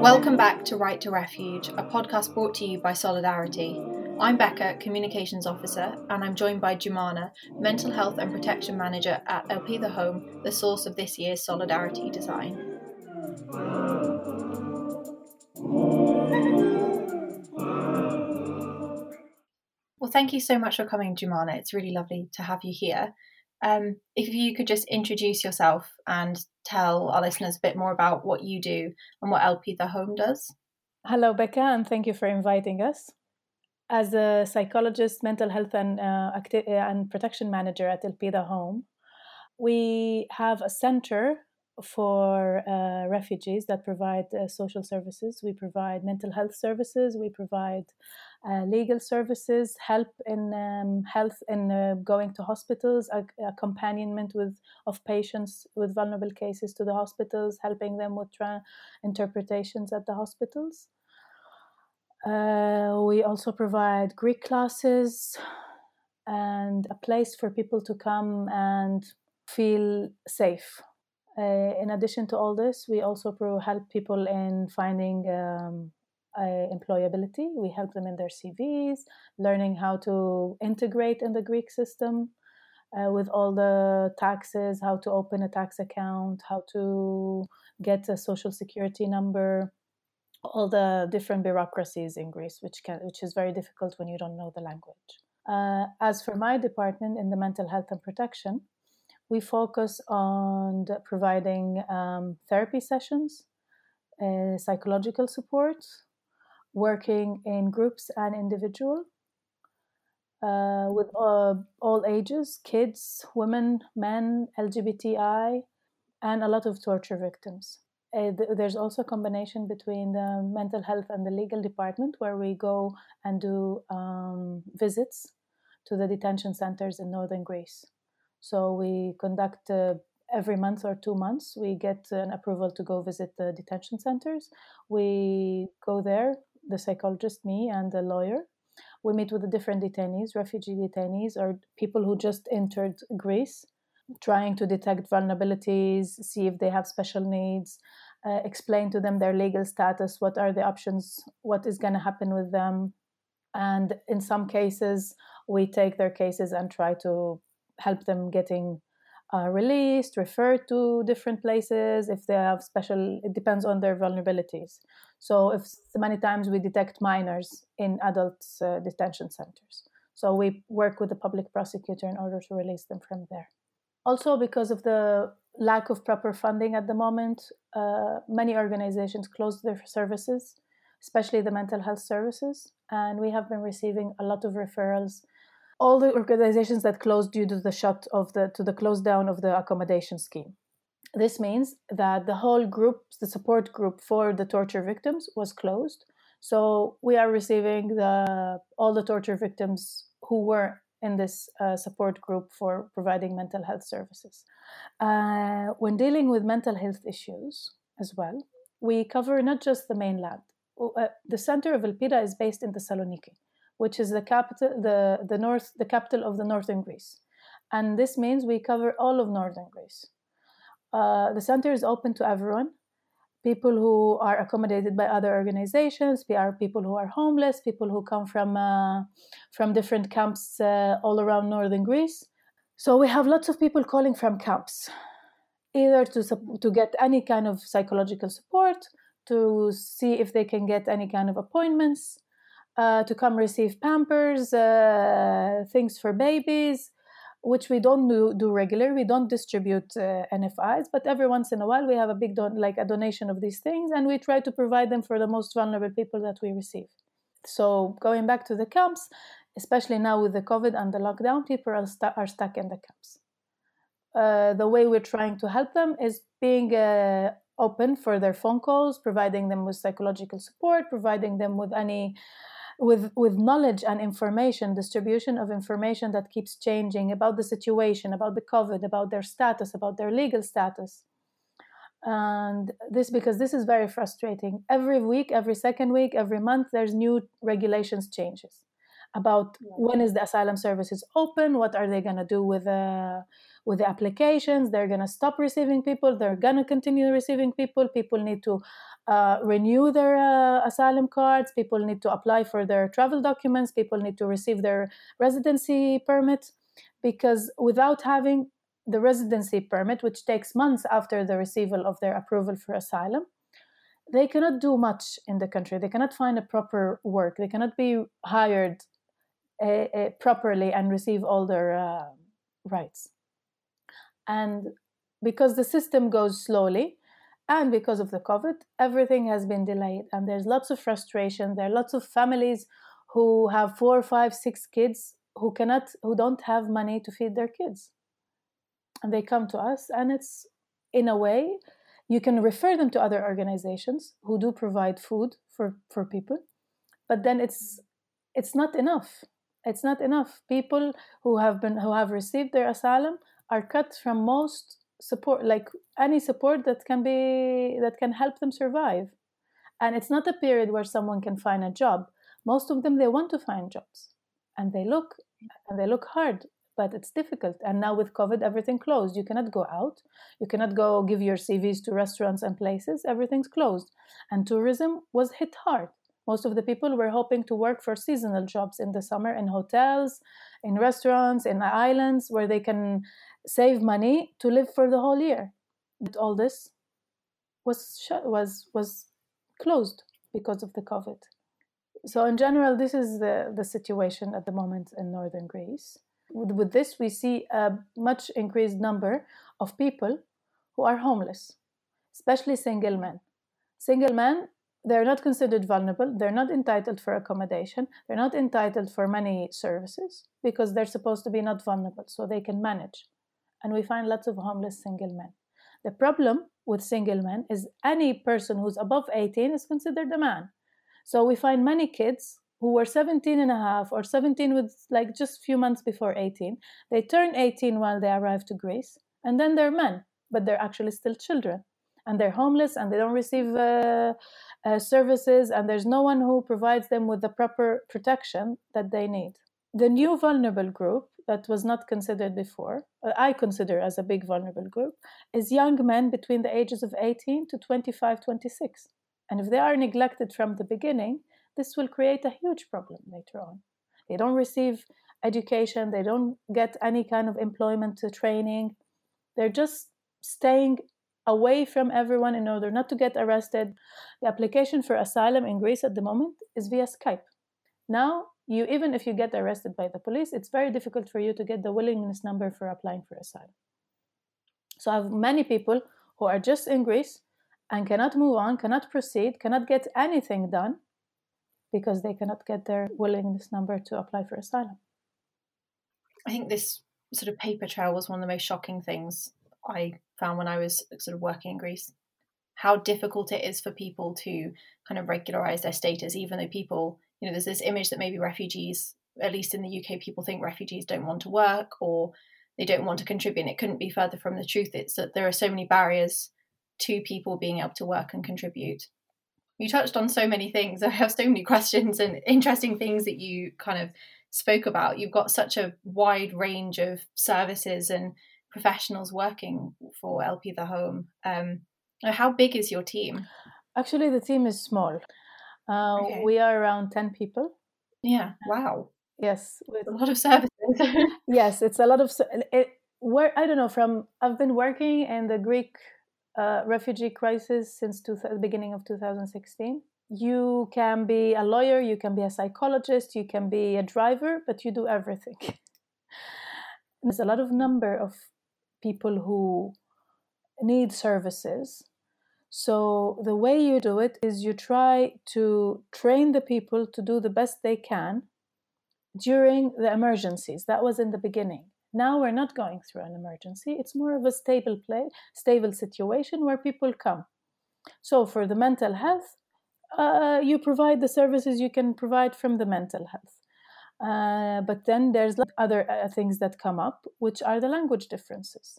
Welcome back to Right to Refuge, a podcast brought to you by Solidaritee. I'm Becca, Communications Officer, and I'm joined by Jumana, Mental Health and Protection Manager at Elpida Home, the source of this year's Solidaritee design. Well, thank you so much for coming, Jumana. It's really lovely to have you here. Um, if you could just introduce yourself and tell our listeners a bit more about what you do and what Elpida Home does. Hello, Becca, and thank you for inviting us. As a psychologist, mental health and, uh, acti- uh, and protection manager at Elpida Home, we have a center for uh, refugees that provide uh, social services. We provide mental health services. We provide legal services, help in um, health in uh, going to hospitals, accompaniment with of patients with vulnerable cases to the hospitals, helping them with tra- interpretations at the hospitals. Uh, we also provide Greek classes and a place for people to come and feel safe. Uh, in addition to all this, we also pro- help people in finding um, uh, employability. We help them in their CVs, learning how to integrate in the Greek system uh, with all the taxes, how to open a tax account, how to get a social security number, all the different bureaucracies in Greece, which can which is very difficult when you don't know the language. Uh, as for my department in the mental health and protection, we focus on providing um, therapy sessions, uh, psychological support, working in groups and individual uh, with uh, all ages kids women men lgbti and a lot of torture victims. Uh, th- there's also a combination between the mental health and the legal department where we go and do um, visits to the detention centers in northern greece. So we conduct uh, every month or two months we get an approval to go visit the detention centers. We go there the psychologist, me, and the lawyer. We meet with the different detainees, refugee detainees, or people who just entered Greece, trying to detect vulnerabilities, see if they have special needs, uh, explain to them their legal status, what are the options, what is going to happen with them. And in some cases, we take their cases and try to help them getting uh, released, referred to different places if they have special. It depends on their vulnerabilities. So, if many times we detect minors in adult uh, detention centers, so we work with the public prosecutor in order to release them from there. Also, because of the lack of proper funding at the moment, uh, many organizations closed their services, especially the mental health services, and we have been receiving a lot of referrals all the organizations that closed due to the shut of the to the close down of the accommodation scheme. This means that the whole group, the support group for the torture victims, was closed. So we are receiving the all the torture victims who were in this uh, support group for providing mental health services. Uh, when dealing with mental health issues as well, we cover not just the mainland. Uh, the center of Elpida is based in the Thessaloniki which is the capital, the, the north, the capital of the northern Greece. And this means we cover all of northern Greece. Uh, the center is open to everyone people who are accommodated by other organizations are people who are homeless people who come from uh, from different camps uh, all around northern greece so we have lots of people calling from camps either to to get any kind of psychological support to see if they can get any kind of appointments uh, to come receive pampers, uh, things for babies, which we don't do, do regularly. We don't distribute uh, NFIs, but every once in a while we have a big don- like a donation of these things, and we try to provide them for the most vulnerable people that we receive. So going back to the camps, especially now with the COVID and the lockdown, people are, stu- are stuck in the camps. Uh, the way we're trying to help them is being uh, open for their phone calls, providing them with psychological support, providing them with any with with knowledge and information distribution of information that keeps changing about the situation about the covid about their status about their legal status. And this because this is very frustrating. Every week every second week every month there's new regulations changes about when is the asylum services open what are they going to do with the with the applications? They're going to stop receiving people they're going to continue receiving people people need to uh, renew their uh, asylum cards people need to apply for their travel documents people need to receive their residency permit because without having the residency permit which takes months after the receival of their approval for asylum they cannot do much in the country. They cannot find a proper work. They cannot be hired uh, properly and receive all their uh, rights. And because the system goes slowly, and because of the COVID, everything has been delayed, and there's lots of frustration. There are lots of families who have four, five, six kids who cannot, who don't have money to feed their kids, and they come to us, and it's in a way you can refer them to other organizations who do provide food for for people, but then it's it's not enough it's not enough. People who have been who have received their asylum are cut from most support, like any support that can be that can help them survive. And it's not a period where someone can find a job. Most of them they want to find jobs, and they look and they look hard, but it's difficult. And now with COVID, everything closed. You cannot go out. You cannot go give your CVs to restaurants and places. Everything's closed, and tourism was hit hard most of the people were hoping to work for seasonal jobs in the summer in hotels, in restaurants, in islands where they can save money to live for the whole year. But all this was was was closed because of the COVID. So in general, this is the, the situation at the moment in northern Greece. With, with this, we see a much increased number of people who are homeless, especially single men. Single men they're not considered vulnerable they're not entitled for accommodation they're not entitled for many services because they're supposed to be not vulnerable so they can manage. And we find lots of homeless single men. The problem with single men is any person who's above 18 is considered a man. So we find many kids who were 17 and a half or 17 with like just few months before 18 they turn 18 while they arrive to greece and then they're men but they're actually still children. And they're homeless and they don't receive uh, uh, services and there's no one who provides them with the proper protection that they need. The new vulnerable group that was not considered before, uh, I consider as a big vulnerable group, is young men between the ages of 18 to 25, 26. And if they are neglected from the beginning, this will create a huge problem later on. They don't receive education, they don't get any kind of employment training, they're just staying away from everyone in order not to get arrested. The application for asylum in Greece at the moment is via Skype. Now, you even if you get arrested by the police, it's very difficult for you to get the willingness number for applying for asylum. So I have many people who are just in Greece and cannot move on, cannot proceed, cannot get anything done because they cannot get their willingness number to apply for asylum. I think this sort of paper trail was one of the most shocking things I found when I was sort of working in Greece. How difficult it is for people to kind of regularize their status, even though people, you know, there's this image that maybe refugees, at least in the UK, people think refugees don't want to work or they don't want to contribute. And it couldn't be further from the truth. It's that there are so many barriers to people being able to work and contribute. You touched on so many things. I have so many questions and interesting things that you kind of spoke about. You've got such a wide range of services and professionals working for Elpida Home. Um, how big is your team? Actually, the team is small. Uh, okay. We are around 10 people. Yeah, wow. Yes, with a lot of services. yes, it's a lot of it, where I don't know from I've been working in the Greek uh, refugee crisis since two, the beginning of 2016. You can be a lawyer, you can be a psychologist, you can be a driver, but you do everything. There's a lot of number of people who need services. So, the way you do it is you try to train the people to do the best they can during the emergencies. That was in the beginning. Now we're not going through an emergency. It's more of a stable play, stable situation where people come. So, for the mental health, uh, you provide the services you can provide from the mental health. Uh, but then there's other uh, things that come up, which are the language differences.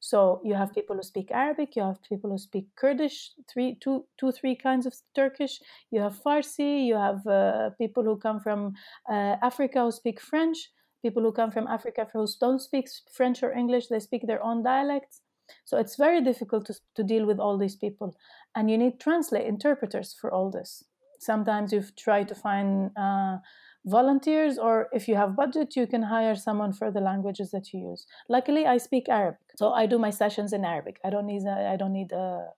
So you have people who speak Arabic, you have people who speak Kurdish, three, two, two, three kinds of Turkish. You have Farsi, you have uh, people who come from uh, Africa who speak French, people who come from Africa who don't speak French or English, they speak their own dialects. So it's very difficult to, to deal with all these people. And you need translate interpreters for all this. Sometimes you try to find uh, volunteers, or if you have budget, you can hire someone for the languages that you use. Luckily, I speak Arabic, so I do my sessions in Arabic. I don't need I don't need a,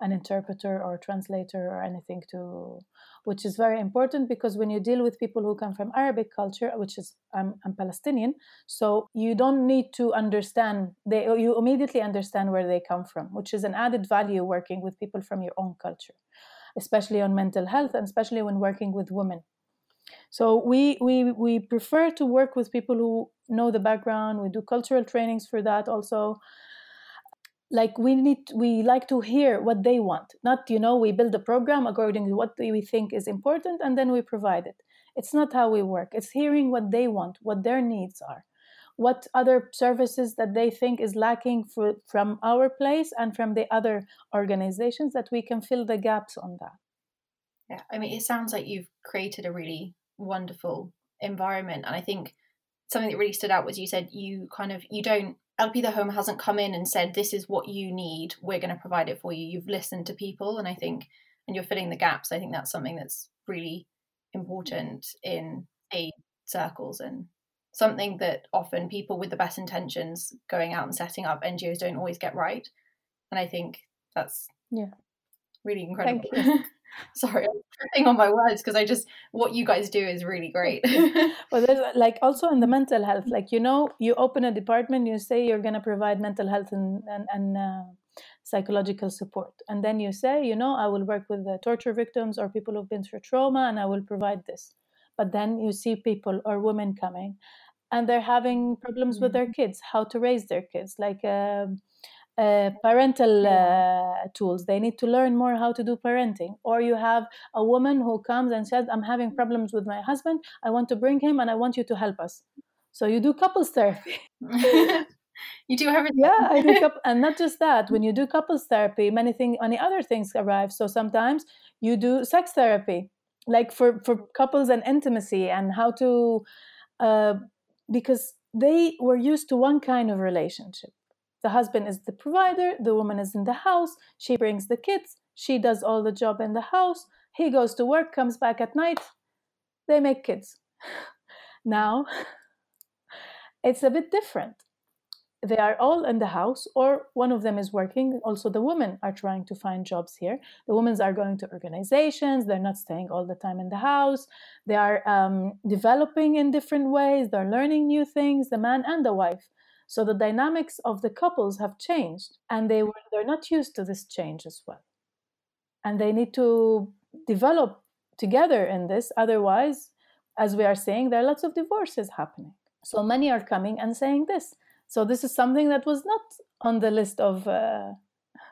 an interpreter or translator or anything to which is very important because when you deal with people who come from Arabic culture, which is I'm, I'm Palestinian, so you don't need to understand they you immediately understand where they come from, which is an added value working with people from your own culture, especially on mental health and especially when working with women. So we we we prefer to work with people who know the background. We do cultural trainings for that also like we need we like to hear what they want not you know we build a program according to what we think is important and then we provide it it's not how we work it's hearing what they want what their needs are what other services that they think is lacking for, from our place and from the other organizations that we can fill the gaps on that yeah i mean it sounds like you've created a really wonderful environment and i think something that really stood out was you said you kind of you don't Elpida Home hasn't come in and said, This is what you need, we're going to provide it for you. You've listened to people, and I think, and you're filling the gaps. I think that's something that's really important in aid circles and something that often people with the best intentions going out and setting up NGOs don't always get right. And I think that's yeah really incredible. Sorry, tripping on my words because I just what you guys do is really great. well, there's like also in the mental health, like you know, you open a department, you say you're going to provide mental health and and, and uh, psychological support, and then you say, you know, I will work with the torture victims or people who've been through trauma, and I will provide this. But then you see people or women coming, and they're having problems with their mm-hmm. kids, how to raise their kids, like. Uh, uh, parental uh, tools. They need to learn more how to do parenting. Or you have a woman who comes and says, I'm having problems with my husband. I want to bring him and I want you to help us. So you do couples therapy. you do everything. Yeah, I do. Couple, and not just that. When you do couples therapy, many things, many other things arrive. So sometimes you do sex therapy, like for for couples and intimacy and how to, uh, because they were used to one kind of relationship the husband is the provider, the woman is in the house, she brings the kids, she does all the job in the house, he goes to work, comes back at night, they make kids. now, it's a bit different. They are all in the house, or one of them is working. Also, the women are trying to find jobs here. The women are going to organizations, they're not staying all the time in the house. They are um, developing in different ways, they're learning new things, the man and the wife. So the dynamics of the couples have changed and they were they're not used to this change as well. And they need to develop together in this. Otherwise, as we are saying, there are lots of divorces happening. So many are coming and saying this. So this is something that was not on the list of uh,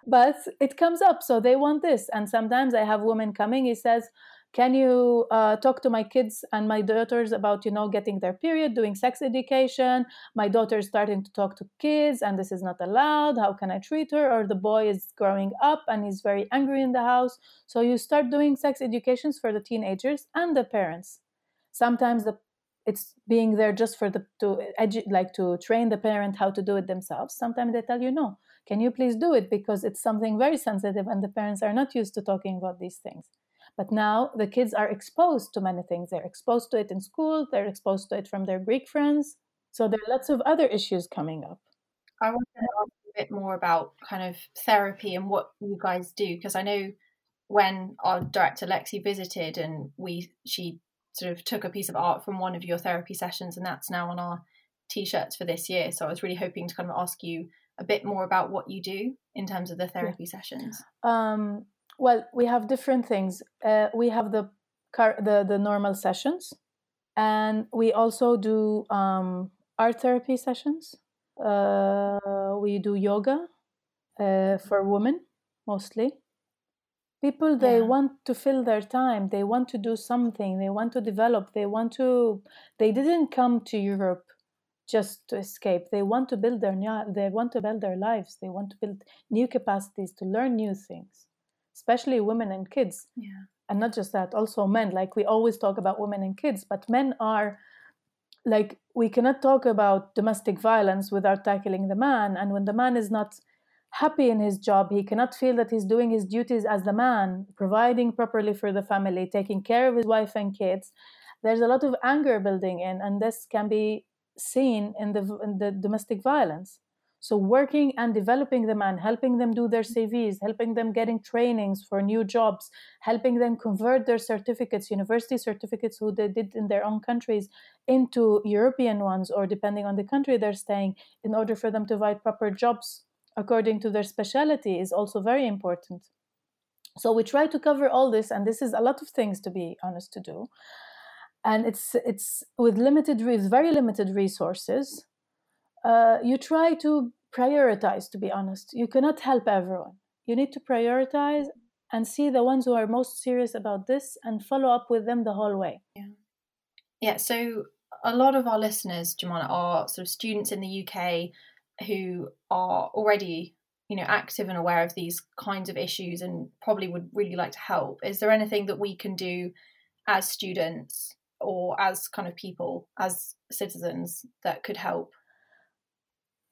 but it comes up so they want this and sometimes i have women coming he says can you uh, talk to my kids and my daughters about you know getting their period doing sex education? My daughter is starting to talk to kids and this is not allowed. How can i treat her? Or the boy is growing up and he's very angry in the house. So you start doing sex educations for the teenagers and the parents. Sometimes the it's being there just for the to edu- like to train the parent how to do it themselves. Sometimes they tell you no. Can you please do it? Because it's something very sensitive and the parents are not used to talking about these things but now the kids are exposed to many things. They're exposed to it in school, they're exposed to it from their Greek friends. So there are lots of other issues coming up. I want to ask a bit more about kind of therapy and what you guys do because I know when our director Lexi visited and we she sort of took a piece of art from one of your therapy sessions and that's now on our t-shirts for this year. So I was really hoping to kind of ask you a bit more about what you do in terms of the therapy yeah. sessions. Um, well, we have different things. Uh, we have the car- the the normal sessions, and we also do um, art therapy sessions. Uh, we do yoga uh, for women mostly. People they yeah. want to fill their time. They want to do something. They want to develop. They want to. They didn't come to Europe just to escape. They want to build their they want to build their lives. They want to build new capacities to learn new things, especially women and kids. Yeah. And not just that, also men. Like we always talk about women and kids, but men are like we cannot talk about domestic violence without tackling the man. And when the man is not happy in his job, he cannot feel that he's doing his duties as the man, providing properly for the family, taking care of his wife and kids. There's a lot of anger building in, and this can be seen in the, in the domestic violence. So, working and developing the man, helping them do their CVs, helping them getting trainings for new jobs, helping them convert their certificates, university certificates who they did in their own countries, into European ones, or depending on the country they're staying, in order for them to find proper jobs according to their specialty, is also very important. So, we try to cover all this, and this is a lot of things to be honest to do and it's it's with limited with very limited resources uh, you try to prioritize to be honest. You cannot help everyone. You need to prioritize and see the ones who are most serious about this and follow up with them the whole way. Yeah. Yeah so a lot of our listeners Jumana are sort of students in the UK who are already you know active and aware of these kinds of issues and probably would really like to help. Is there anything that we can do as students or as kind of people, as citizens, that could help?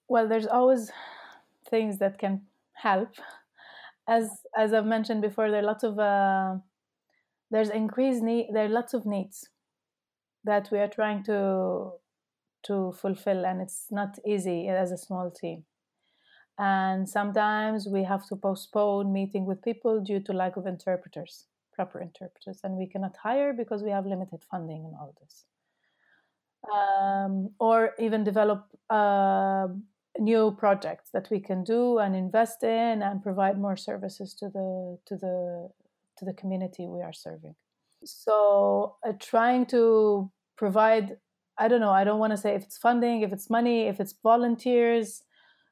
Well, there's always things that can help. As as I've mentioned before, there are lots of uh, there's increased need. There are lots of needs that we are trying to to fulfill, and it's not easy as a small team. And sometimes we have to postpone meeting with people due to lack of interpreters proper interpreters, and we cannot hire because we have limited funding and all this. Um, or even develop uh, new projects that we can do and invest in and provide more services to the to the to the community we are serving. So uh, trying to provide I don't know I don't want to say if it's funding if it's money if it's volunteers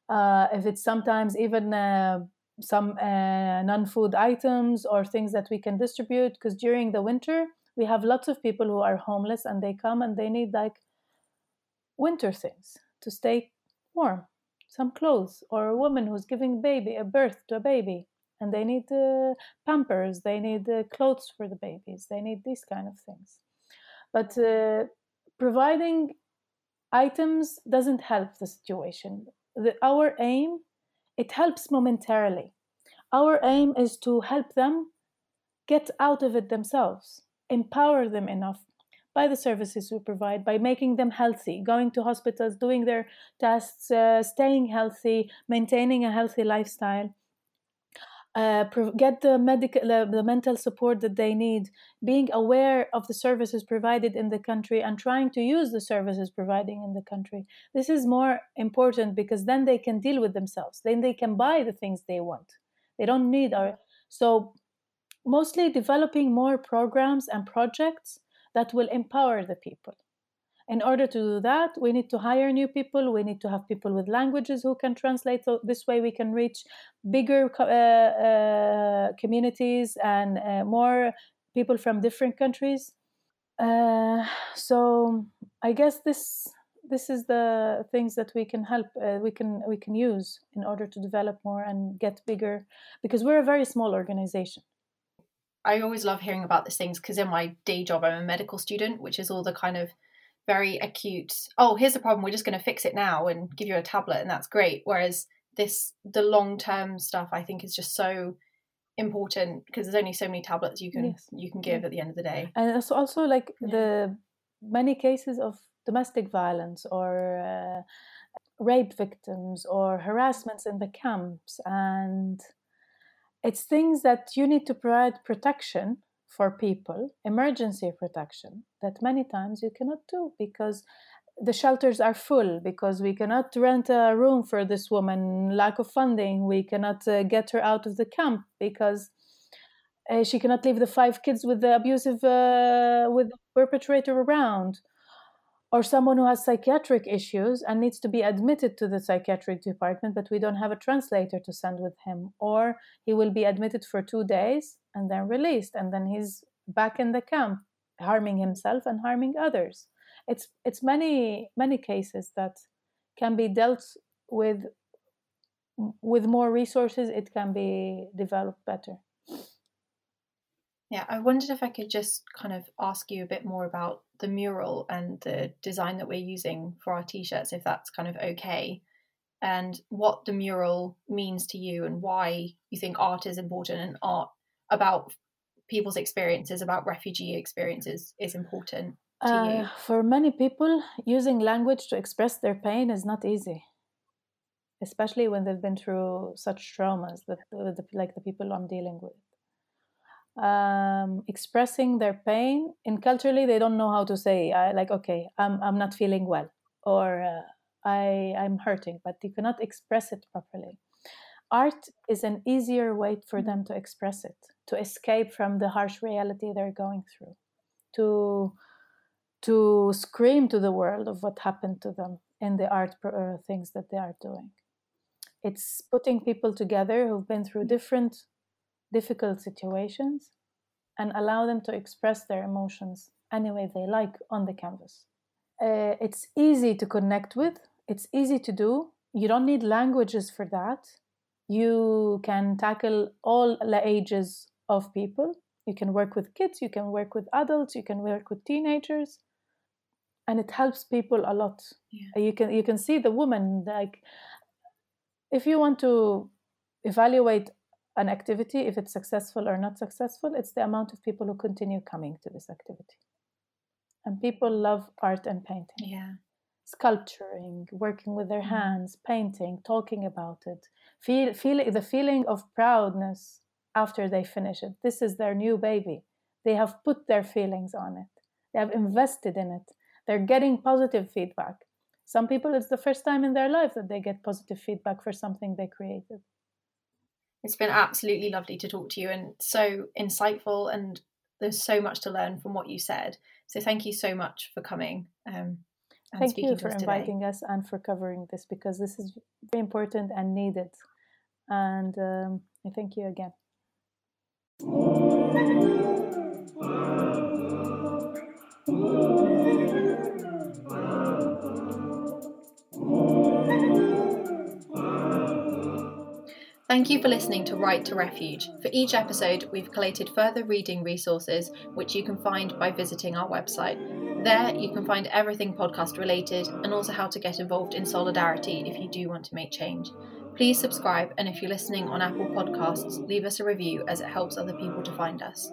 uh, if it's sometimes even uh, some uh, non-food items or things that we can distribute because during the winter we have lots of people who are homeless and they come and they need like winter things to stay warm some clothes or a woman who's giving baby a birth to a baby and they need uh, pampers they need uh, clothes for the babies they need these kind of things but uh, providing items doesn't help the situation the, our aim it helps momentarily. Our aim is to help them get out of it themselves, empower them enough by the services we provide, by making them healthy, going to hospitals, doing their tests, uh, staying healthy, maintaining a healthy lifestyle uh, get the medical the, the mental support that they need being aware of the services provided in the country and trying to use the services providing in the country. This is more important because then they can deal with themselves. Then they can buy the things they want. They don't need our so mostly developing more programs and projects that will empower the people in order to do that, we need to hire new people. We need to have people with languages who can translate. So this way, we can reach bigger uh, uh, communities and uh, more people from different countries. Uh, so I guess this this is the things that we can help uh, we can we can use in order to develop more and get bigger because we're a very small organization i always love hearing about these things because in my day job i'm a medical student which is all the kind of very acute oh here's the problem we're just going to fix it now and give you a tablet and that's great whereas this the long term stuff i think is just so important because there's only so many tablets you can yes. you can give yeah. at the end of the day and it's also like yeah. the many cases of domestic violence or uh, rape victims or harassments in the camps and it's things that you need to provide protection for people, emergency protection, that many times you cannot do because the shelters are full because we cannot rent a room for this woman lack of funding we cannot uh, get her out of the camp because uh, she cannot leave the five kids with the abusive uh, with the perpetrator around or someone who has psychiatric issues and needs to be admitted to the psychiatric department, but we don't have a translator to send with him, or he will be admitted for two days and then released, and then he's back in the camp, harming himself and harming others. it's it's many many cases that can be dealt with with more resources it can be developed better yeah i wondered if i could just kind of ask you a bit more about the mural and the design that we're using for our t-shirts if that's kind of okay and what the mural means to you and why you think art is important and art about people's experiences about refugee experiences is important to uh, you for many people using language to express their pain is not easy especially when they've been through such traumas that like the people i'm dealing with um, expressing their pain in culturally they don't know how to say I, like okay i'm, I'm not feeling well or uh, I, i'm hurting but you cannot express it properly. Art is an easier way for them to express it to escape from the harsh reality they're going through to to scream to the world of what happened to them in the art uh, things that they are doing. It's putting people together who've been through different difficult situations and allow them to express their emotions any way they like on the canvas. Uh, it's easy to connect with, it's easy to do. You don't need languages for that. You can tackle all the ages of people. You can work with kids, you can work with adults, you can work with teenagers. And it helps people a lot. Yeah. You can you can see the woman like if you want to evaluate an activity, if it's successful or not successful, it's the amount of people who continue coming to this activity. And people love art and painting. Yeah. Sculpturing, working with their mm-hmm. hands, painting, talking about it, feel, feel the feeling of proudness after they finish it. This is their new baby. They have put their feelings on it. They have invested in it. They're getting positive feedback. Some people, it's the first time in their life that they get positive feedback for something they created. It's been absolutely lovely to talk to you and so insightful, and there's so much to learn from what you said. So thank you so much for coming. Um, thank you for inviting us and for covering this because this is very important and needed. And um, I thank you again. Thank you for listening to Right to Refuge. For each episode, we've collated further reading resources which you can find by visiting our website. There, you can find everything podcast related and also how to get involved in Solidaritee if you do want to make change. Please subscribe, and if you're listening on Apple Podcasts, leave us a review as it helps other people to find us.